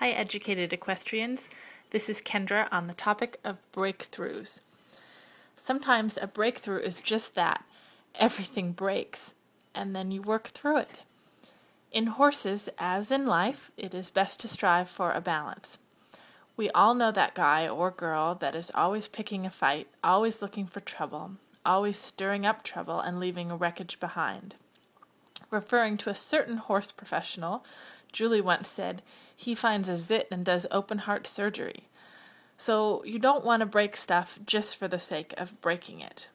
Hi, educated equestrians. This is Kendra on the topic of breakthroughs. Sometimes a breakthrough is just that everything breaks, and then you work through it. In horses, as in life, it is best to strive for a balance. We all know that guy or girl that is always picking a fight, always looking for trouble, always stirring up trouble and leaving a wreckage behind. Referring to a certain horse professional, Julie once said, he finds a zit and does open heart surgery. So you don't want to break stuff just for the sake of breaking it.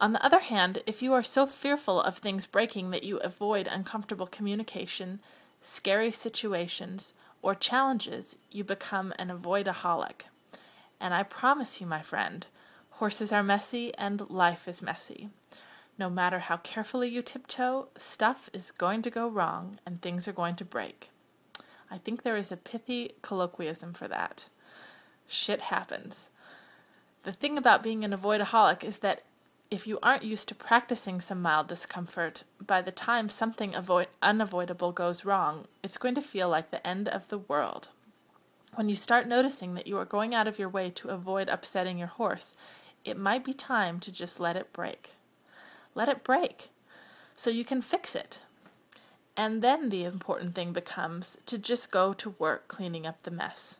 On the other hand, if you are so fearful of things breaking that you avoid uncomfortable communication, scary situations, or challenges, you become an avoidaholic. And I promise you, my friend, horses are messy and life is messy. No matter how carefully you tiptoe, stuff is going to go wrong and things are going to break. I think there is a pithy colloquialism for that. Shit happens. The thing about being an avoidaholic is that if you aren't used to practicing some mild discomfort, by the time something avoid- unavoidable goes wrong, it's going to feel like the end of the world. When you start noticing that you are going out of your way to avoid upsetting your horse, it might be time to just let it break. Let it break so you can fix it. And then the important thing becomes to just go to work cleaning up the mess.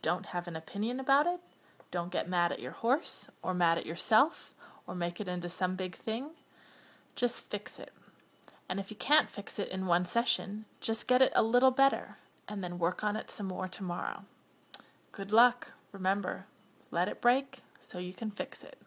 Don't have an opinion about it. Don't get mad at your horse or mad at yourself or make it into some big thing. Just fix it. And if you can't fix it in one session, just get it a little better and then work on it some more tomorrow. Good luck. Remember, let it break so you can fix it.